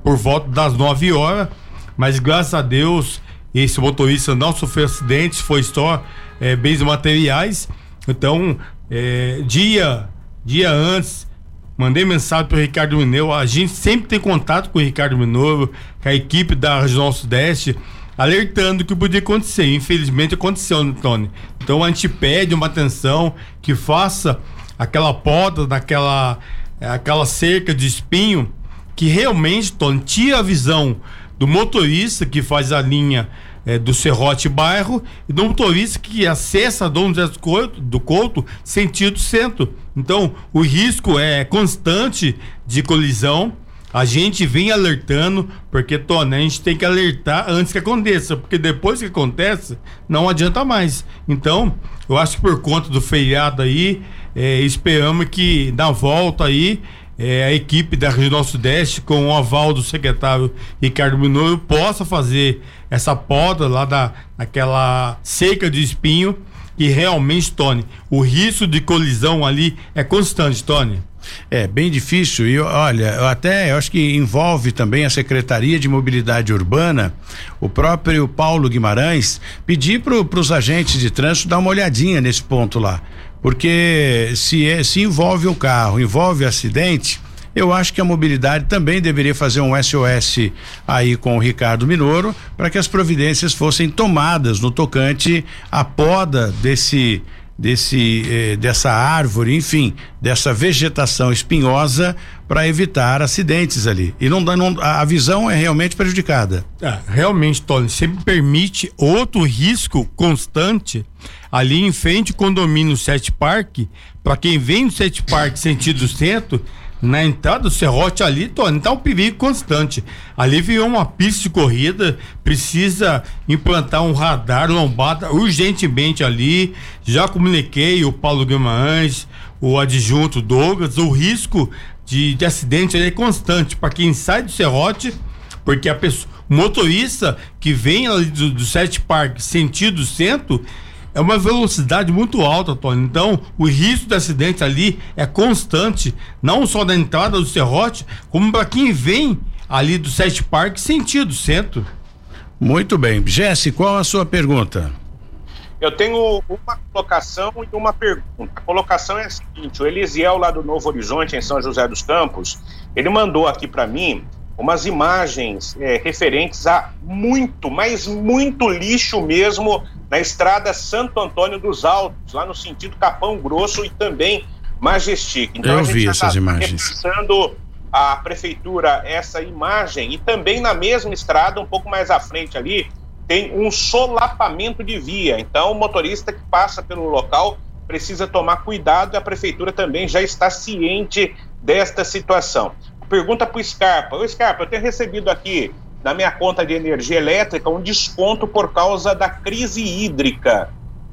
por volta das 9 horas. Mas graças a Deus, esse motorista não sofreu acidentes, foi só é, bens materiais. Então, é, dia, dia antes, mandei mensagem para o Ricardo Mineiro. A gente sempre tem contato com o Ricardo Mineiro, com a equipe da Região Sudeste, alertando que podia acontecer. Infelizmente aconteceu, Tony? Então a gente pede uma atenção que faça aquela poda daquela aquela cerca de espinho que realmente Tony, tira a visão do motorista que faz a linha é, do Serrote Bairro e do motorista que acessa Dom José do Couto, do Couto sentido centro. Então, o risco é constante de colisão. A gente vem alertando, porque, Tony, a gente tem que alertar antes que aconteça, porque depois que acontece, não adianta mais. Então, eu acho que por conta do feriado aí, é, esperamos que na volta aí é, a equipe da Regional Sudeste, com o aval do secretário Ricardo Minoro, possa fazer essa poda lá da, naquela seca de espinho e realmente, Tony, o risco de colisão ali é constante, Tony. É bem difícil e olha, eu até eu acho que envolve também a Secretaria de Mobilidade Urbana, o próprio Paulo Guimarães pedir para os agentes de trânsito dar uma olhadinha nesse ponto lá, porque se é, se envolve o carro, envolve acidente, eu acho que a mobilidade também deveria fazer um SOS aí com o Ricardo Minoro para que as providências fossem tomadas no tocante à poda desse desse eh, dessa árvore, enfim, dessa vegetação espinhosa para evitar acidentes ali. E não, não a visão é realmente prejudicada. É, realmente, Tony, sempre permite outro risco constante ali em frente condomínio Sete Parque, para quem vem do Sete Parque sentido centro, na entrada do serrote ali, Tony, tá um perigo constante. Ali virou uma pista de corrida, precisa implantar um radar lombada urgentemente ali. Já comuniquei o Paulo Guimarães, o adjunto Douglas, o risco de, de acidente é constante para quem sai do serrote, porque a pessoa, o motorista que vem ali do, do Sete Parque sentido centro, é uma velocidade muito alta, Tony. Então, o risco de acidente ali é constante, não só da entrada do serrote, como para quem vem ali do Sete Parque sentido centro. Muito bem. Jesse, qual a sua pergunta? Eu tenho uma colocação e uma pergunta. A colocação é a seguinte: o Elisiel, lá do Novo Horizonte, em São José dos Campos, ele mandou aqui para mim umas imagens é, referentes a muito, mas muito lixo mesmo na estrada Santo Antônio dos Altos, lá no sentido Capão Grosso e também Majestic. Então Eu a gente vi essas tá imagens. a prefeitura essa imagem e também na mesma estrada, um pouco mais à frente ali, tem um solapamento de via. Então o motorista que passa pelo local precisa tomar cuidado e a prefeitura também já está ciente desta situação. Pergunta para o Scarpa. Ô Scarpa, eu tenho recebido aqui na minha conta de energia elétrica um desconto por causa da crise hídrica.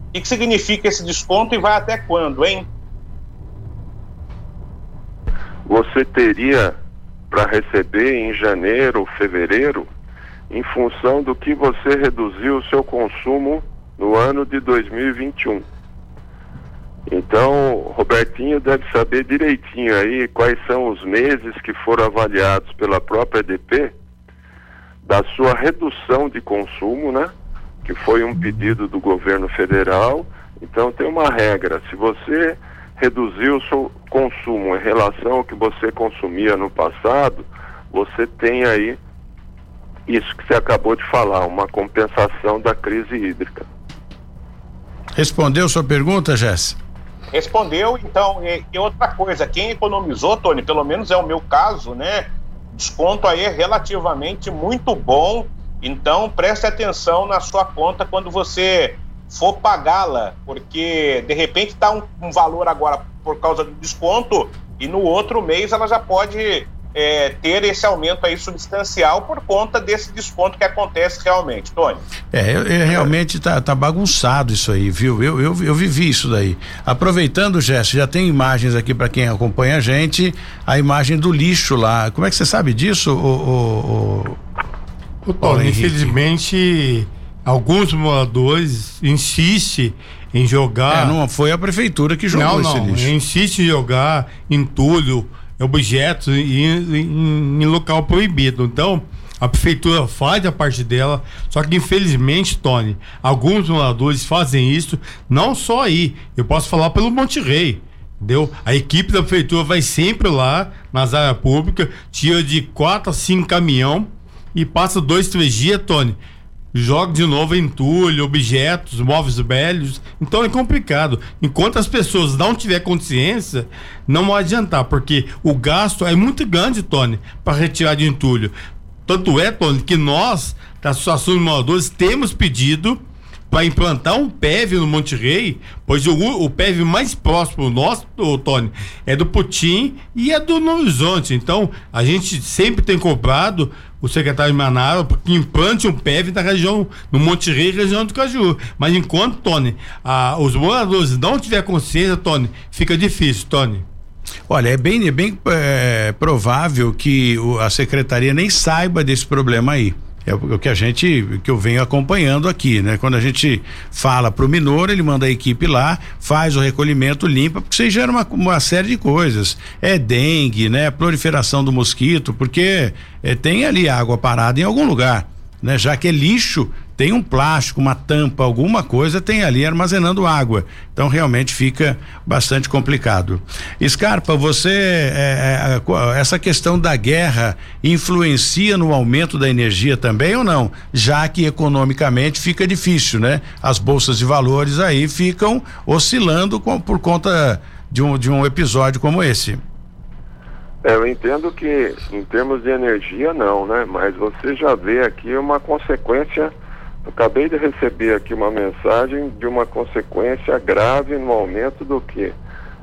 O que, significa esse desconto e vai até quando, hein? Você teria para receber em janeiro fevereiro, em função do que você reduziu o seu consumo no ano de 2021. Então, Robertinho deve saber direitinho aí quais são os meses que foram avaliados pela própria EDP da sua redução de consumo, né? Que foi um pedido do governo federal. Então tem uma regra, se você reduziu o seu consumo em relação ao que você consumia no passado, você tem aí isso que você acabou de falar, uma compensação da crise hídrica. Respondeu sua pergunta, Jéssica? Respondeu, então, e, e, outra coisa, quem economizou, Tony, pelo menos é o meu caso, né? Desconto aí é relativamente muito bom, então preste atenção na sua conta quando você for pagá-la, porque de repente está um, um valor agora por causa do desconto e no outro mês ela já pode é, ter esse aumento aí substancial por conta desse desconto que acontece realmente, Tony. É, eu, eu realmente tá, tá bagunçado isso aí, viu? Eu, eu, eu vivi isso daí. Aproveitando, Jéssica, já tem imagens aqui para quem acompanha a gente, a imagem do lixo lá. Como é que você sabe disso, o, o, o... o Tony, infelizmente alguns moradores insistem em jogar. É, não foi a prefeitura que jogou não, esse não, lixo. Insiste em jogar entulho objetos em, em, em local proibido. Então, a prefeitura faz a parte dela, só que infelizmente, Tony, alguns moradores fazem isso, não só aí. Eu posso falar pelo Monte Rei. Entendeu? A equipe da prefeitura vai sempre lá nas áreas públicas, tira de quatro a cinco caminhão e passa dois, três dias, Tony, joga de novo entulho, objetos, móveis velhos. Então é complicado. Enquanto as pessoas não tiver consciência, não vai adiantar, porque o gasto é muito grande, Tony, para retirar de entulho. Tanto é, Tony, que nós, da Associação de Moradores, temos pedido para implantar um PEV no Monte Rei, pois o, o PEV mais próximo nosso, Tony, é do Putim e é do Novo Horizonte. Então, a gente sempre tem cobrado o secretário de Manara que implante um PEV na região, no Monte Rei, região do Caju. Mas enquanto, Tony, a, os moradores não tiver consciência, Tony, fica difícil, Tony. Olha, é bem, é bem é, provável que a secretaria nem saiba desse problema aí. É o que a gente, que eu venho acompanhando aqui, né? Quando a gente fala pro Minor, ele manda a equipe lá, faz o recolhimento, limpa, porque aí gera uma, uma série de coisas. É dengue, né? Proliferação do mosquito, porque é, tem ali água parada em algum lugar, né? Já que é lixo, tem um plástico, uma tampa, alguma coisa tem ali armazenando água. Então realmente fica bastante complicado. Scarpa, você é, é, essa questão da guerra influencia no aumento da energia também ou não? Já que economicamente fica difícil, né? As bolsas de valores aí ficam oscilando com, por conta de um, de um episódio como esse. É, eu entendo que em termos de energia não, né? Mas você já vê aqui uma consequência acabei de receber aqui uma mensagem de uma consequência grave no aumento do que?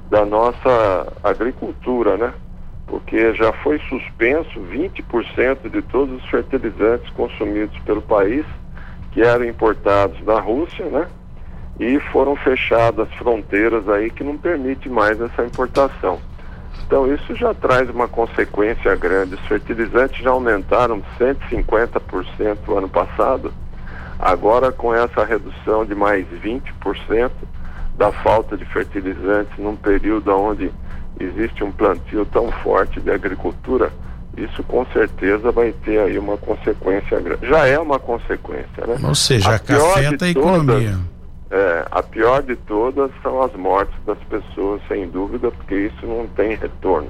Da nossa agricultura, né? Porque já foi suspenso 20% de todos os fertilizantes consumidos pelo país, que eram importados da Rússia, né? E foram fechadas as fronteiras aí que não permite mais essa importação. Então isso já traz uma consequência grande. Os fertilizantes já aumentaram 150% no ano passado Agora, com essa redução de mais 20% da falta de fertilizantes num período onde existe um plantio tão forte de agricultura, isso com certeza vai ter aí uma consequência grande. Já é uma consequência, né? Ou seja, a afeta a economia. Todas, é, a pior de todas são as mortes das pessoas, sem dúvida, porque isso não tem retorno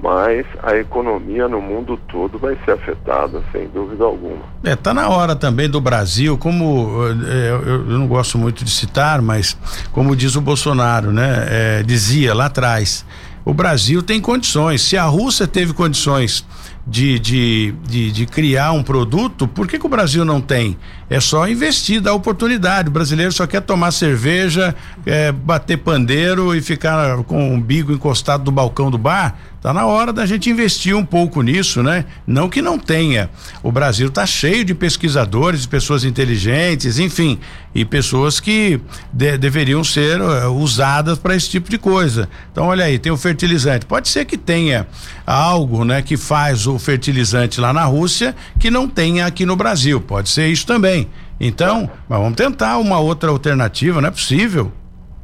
mas a economia no mundo todo vai ser afetada, sem dúvida alguma. É, tá na hora também do Brasil, como é, eu, eu, não gosto muito de citar, mas como diz o Bolsonaro, né? É, dizia lá atrás, o Brasil tem condições. Se a Rússia teve condições de, de, de, de, criar um produto, por que, que o Brasil não tem? É só investir, dar oportunidade. O brasileiro só quer tomar cerveja, é, bater pandeiro e ficar com o umbigo encostado do balcão do bar. Tá na hora da gente investir um pouco nisso, né? Não que não tenha. O Brasil tá cheio de pesquisadores, de pessoas inteligentes, enfim, e pessoas que de, deveriam ser uh, usadas para esse tipo de coisa. Então, olha aí, tem o fertilizante. Pode ser que tenha algo, né, que faz o fertilizante lá na Rússia que não tenha aqui no Brasil. Pode ser isso também. Então, mas vamos tentar uma outra alternativa, não é possível.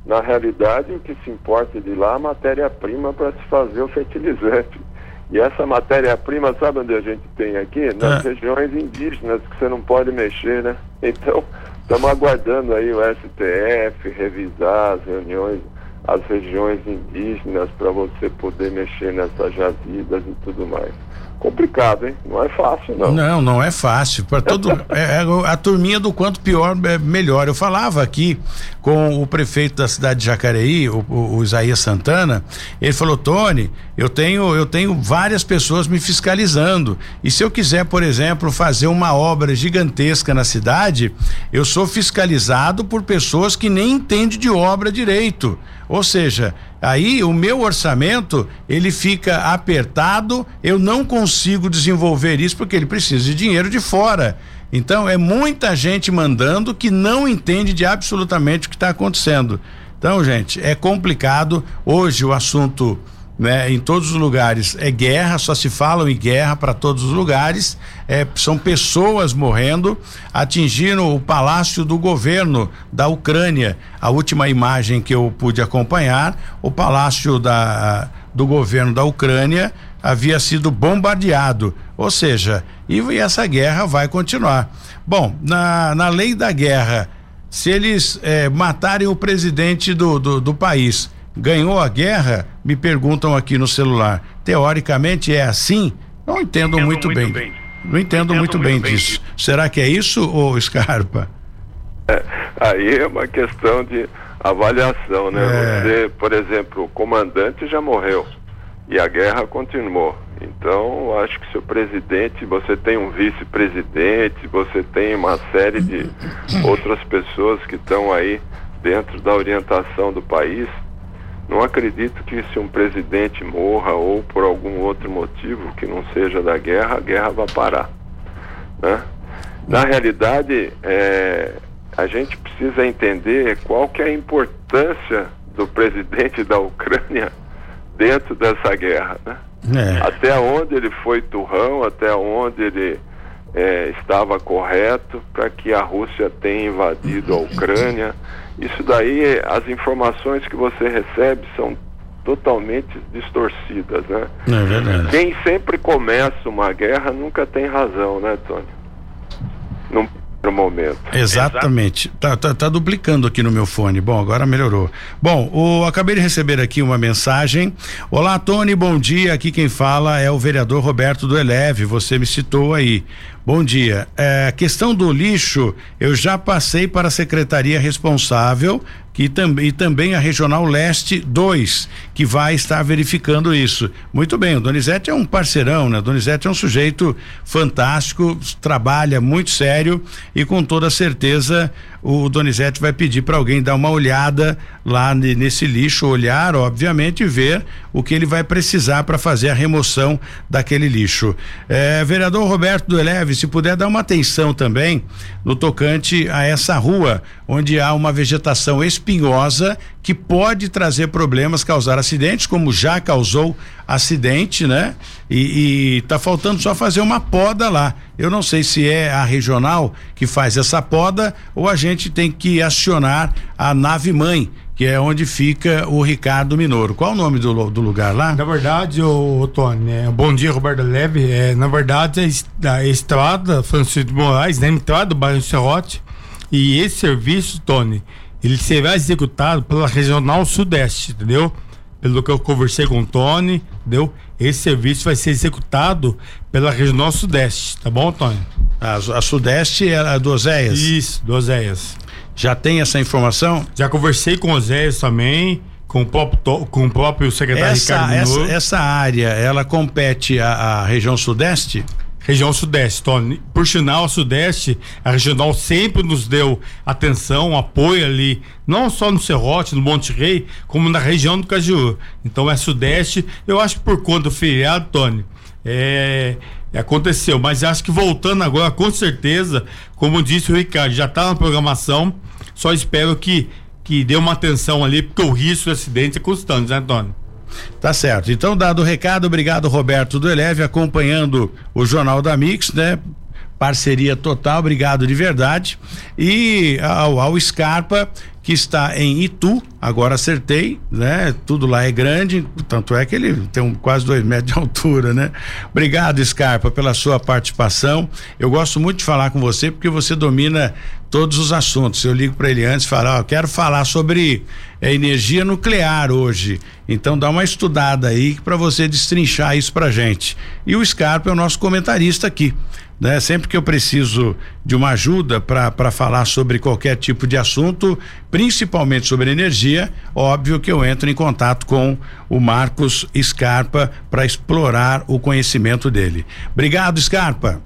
Na realidade, o que se importa de lá é a matéria-prima para se fazer o fertilizante. E essa matéria-prima, sabe onde a gente tem aqui? Nas é. regiões indígenas, que você não pode mexer, né? Então, estamos aguardando aí o STF revisar as reuniões, as regiões indígenas para você poder mexer nessas jazidas e tudo mais complicado, hein? Não é fácil, não. Não, não é fácil. Para todo é, é, a turminha do quanto pior é melhor. Eu falava aqui com o prefeito da cidade de Jacareí, o, o, o Isaías Santana. Ele falou: Tony, eu tenho eu tenho várias pessoas me fiscalizando e se eu quiser, por exemplo, fazer uma obra gigantesca na cidade, eu sou fiscalizado por pessoas que nem entendem de obra direito. Ou seja, aí o meu orçamento ele fica apertado, eu não consigo desenvolver isso porque ele precisa de dinheiro de fora. Então é muita gente mandando que não entende de absolutamente o que está acontecendo. Então, gente, é complicado. Hoje o assunto né? Em todos os lugares é guerra, só se falam em guerra para todos os lugares. É, são pessoas morrendo, atingindo o palácio do governo da Ucrânia. A última imagem que eu pude acompanhar, o palácio da, do governo da Ucrânia havia sido bombardeado. Ou seja, e, e essa guerra vai continuar. Bom, na, na lei da guerra, se eles é, matarem o presidente do, do, do país ganhou a guerra, me perguntam aqui no celular. Teoricamente é assim? Não entendo, entendo muito, muito bem. bem. Não entendo, entendo muito, muito, bem, bem disso. disso. Será que é isso, ou Scarpa? É, aí é uma questão de avaliação, né? É. Você, por exemplo, o comandante já morreu e a guerra continuou. Então, acho que se o presidente, você tem um vice-presidente, você tem uma série de outras pessoas que estão aí dentro da orientação do país, não acredito que se um presidente morra ou por algum outro motivo que não seja da guerra, a guerra vai parar. Né? Na realidade, é, a gente precisa entender qual que é a importância do presidente da Ucrânia dentro dessa guerra, né? É. Até onde ele foi turrão, até onde ele é, estava correto para que a Rússia tenha invadido a Ucrânia. Isso daí, as informações que você recebe são totalmente distorcidas, né? É verdade. Quem sempre começa uma guerra nunca tem razão, né, Tony? Num primeiro momento. Exatamente. Tá, tá, tá duplicando aqui no meu fone. Bom, agora melhorou. Bom, o, acabei de receber aqui uma mensagem. Olá, Tony, bom dia. Aqui quem fala é o vereador Roberto do Eleve. Você me citou aí. Bom dia. É, questão do lixo, eu já passei para a secretaria responsável que também e também a Regional Leste 2, que vai estar verificando isso. Muito bem, o Donizete é um parceirão, né? Donizete é um sujeito fantástico, trabalha muito sério e com toda certeza o Donizete vai pedir para alguém dar uma olhada lá nesse lixo, olhar, obviamente, e ver o que ele vai precisar para fazer a remoção daquele lixo. É, vereador Roberto do Eleve, se puder dar uma atenção também no tocante a essa rua, onde há uma vegetação espinhosa que pode trazer problemas, causar acidentes, como já causou acidente, né? E, e tá faltando só fazer uma poda lá. Eu não sei se é a regional que faz essa poda ou a gente tem que acionar a nave mãe, que é onde fica o Ricardo Minoro. Qual o nome do, do lugar lá? Na verdade, o Tony, é, bom dia, Roberto Leve. É, na verdade, a, a estrada Francisco Moraes, na entrada do bairro Serrote, e esse serviço, Tony, ele será executado pela Regional Sudeste, entendeu? Pelo que eu conversei com o Tony, entendeu? Esse serviço vai ser executado pela Regional Sudeste, tá bom, Tony? A, a Sudeste é a do Oséias? Isso, do Oséias. Já tem essa informação? Já conversei com o Oséias também, com o próprio, com o próprio secretário essa, Ricardo essa, essa área, ela compete à, à região Sudeste? Região Sudeste, Tony. Por sinal, a Sudeste, a regional sempre nos deu atenção, apoio ali, não só no Serrote, no Monte Rei, como na região do Caju. Então é Sudeste. Eu acho que por conta do feriado, Tony, é, aconteceu. Mas acho que voltando agora, com certeza, como disse o Ricardo, já está na programação. Só espero que, que dê uma atenção ali, porque o risco de acidente é constante, né, Tony? Tá certo. Então, dado o recado, obrigado Roberto do Eleve acompanhando o Jornal da Mix, né? Parceria total, obrigado de verdade. E ao, ao Scarpa, que está em Itu, agora acertei, né? Tudo lá é grande, tanto é que ele tem um, quase dois metros de altura, né? Obrigado, Scarpa, pela sua participação. Eu gosto muito de falar com você porque você domina todos os assuntos. Eu ligo para ele antes e falo, ó, eu quero falar sobre é, energia nuclear hoje. Então dá uma estudada aí para você destrinchar isso pra gente. E o Scarpa é o nosso comentarista aqui. Né? Sempre que eu preciso de uma ajuda para falar sobre qualquer tipo de assunto, principalmente sobre energia, óbvio que eu entro em contato com o Marcos Scarpa para explorar o conhecimento dele. Obrigado, Scarpa.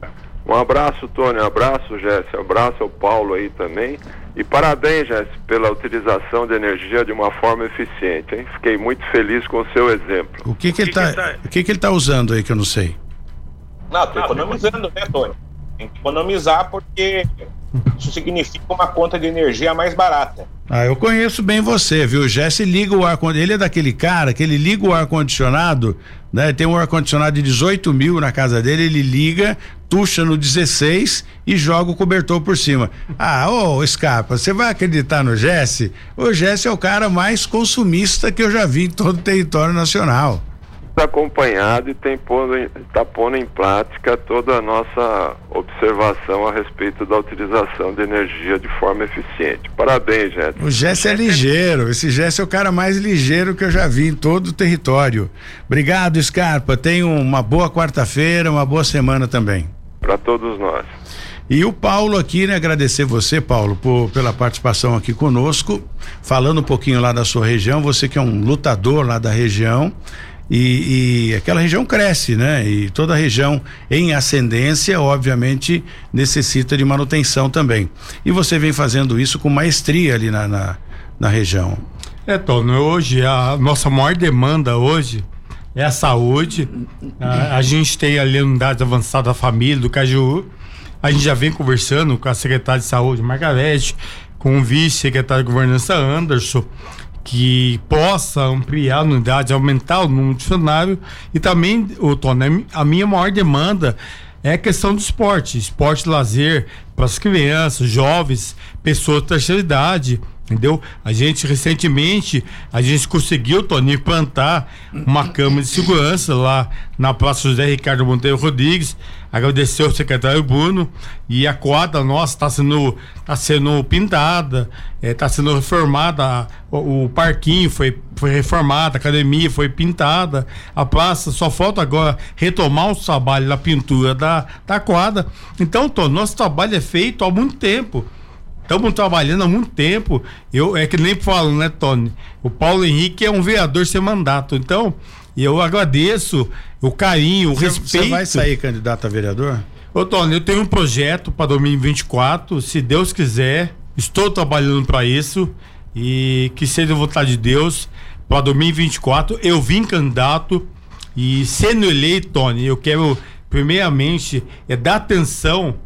Um abraço, Tony, um abraço, Jéssica, um abraço ao Paulo aí também. E parabéns, Jéssica, pela utilização de energia de uma forma eficiente, hein? Fiquei muito feliz com o seu exemplo. O que que, ele tá, o que que ele tá usando aí que eu não sei? Não, tô economizando, né, Tony? Tem que economizar porque isso significa uma conta de energia mais barata. Ah, eu conheço bem você, viu? O Jesse liga o ar Ele é daquele cara que ele liga o ar-condicionado, né? Tem um ar-condicionado de 18 mil na casa dele, ele liga, tuxa no 16 e joga o cobertor por cima. Ah, ô Scarpa, você vai acreditar no Jesse? O Jesse é o cara mais consumista que eu já vi em todo o território nacional acompanhado e tem está pondo em prática toda a nossa observação a respeito da utilização de energia de forma eficiente. Parabéns, Jesse. O Jesse é ligeiro, esse Jesse é o cara mais ligeiro que eu já vi em todo o território. Obrigado, Scarpa. Tenha uma boa quarta-feira, uma boa semana também. Para todos nós. E o Paulo aqui, né? Agradecer você, Paulo, por, pela participação aqui conosco, falando um pouquinho lá da sua região. Você que é um lutador lá da região. E, e, aquela região cresce, né? E toda região em ascendência, obviamente, necessita de manutenção também. E você vem fazendo isso com maestria ali na, na, na região. É, Tono, hoje a nossa maior demanda hoje é a saúde. A, a gente tem ali a unidade avançada da família do Caju. A gente já vem conversando com a secretária de saúde, Margarete, com o vice-secretário de governança, Anderson, que possa ampliar a unidade, aumentar o número de funcionários e também, o Tony, a minha maior demanda é a questão do esporte, esporte lazer para as crianças, jovens, pessoas de terceira idade, entendeu? A gente recentemente, a gente conseguiu, Tony, plantar uma cama de segurança lá na Praça José Ricardo Monteiro Rodrigues, agradecer ao secretário Bruno e a quadra nossa está sendo tá sendo pintada, está eh, sendo reformada, o, o, parquinho foi foi reformado, a academia foi pintada, a praça só falta agora retomar o trabalho da pintura da, da quadra. Então, Tony, nosso trabalho é feito há muito tempo. Estamos trabalhando há muito tempo. Eu é que nem falo, né, Tony? O Paulo Henrique é um vereador sem mandato. Então, eu agradeço o carinho, o você, respeito. Você vai sair candidato a vereador? Ô, Tony, eu tenho um projeto para 2024. Se Deus quiser, estou trabalhando para isso. E que seja vontade de Deus, para 2024 eu vim candidato. E sendo eleito, Tony, eu quero, primeiramente, é dar atenção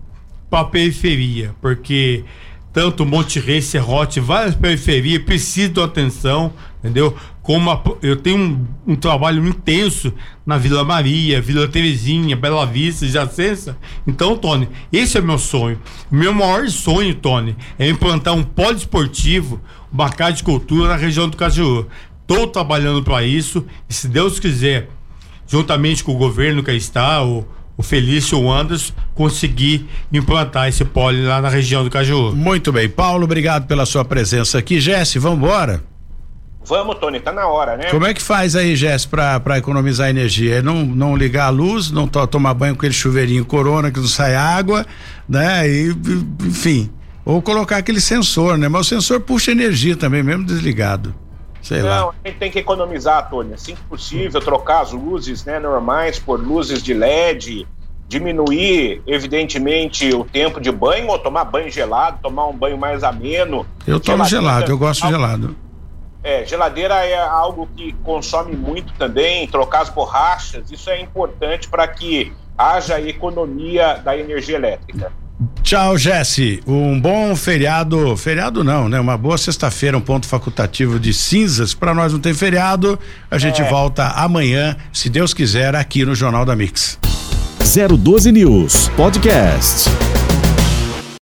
para a periferia, porque tanto Monte Rei, Serrote, várias periferias precisam atenção, entendeu? Como a, eu tenho um, um, trabalho intenso na Vila Maria, Vila Terezinha, Bela Vista, Jacença. Então, Tony, esse é meu sonho. Meu maior sonho, Tony, é implantar um polo esportivo, casa de cultura na região do Caju. Estou trabalhando para isso e, se Deus quiser, juntamente com o governo que está, o o Felício Anderson conseguir implantar esse pole lá na região do Caju. Muito bem. Paulo, obrigado pela sua presença aqui. Jesse, vamos embora? Vamos, Tony, tá na hora, né? Como é que faz aí, Jesse, pra, pra economizar energia? É não, não ligar a luz, não to, tomar banho com aquele chuveirinho corona que não sai água, né? E, enfim. Ou colocar aquele sensor, né? Mas o sensor puxa energia também, mesmo desligado. Sei não, lá. a gente tem que economizar, Tony. Assim que possível, trocar as luzes né, normais por luzes de LED, diminuir, evidentemente, o tempo de banho, ou tomar banho gelado, tomar um banho mais ameno. Eu tomo gelado, eu gosto de gelado. É, geladeira é algo que consome muito também, trocar as borrachas, isso é importante para que haja economia da energia elétrica. Tchau, Jesse. Um bom feriado. Feriado não, né? Uma boa sexta-feira, um ponto facultativo de cinzas. Para nós não tem feriado. A gente é. volta amanhã, se Deus quiser, aqui no Jornal da Mix. 012 News Podcast.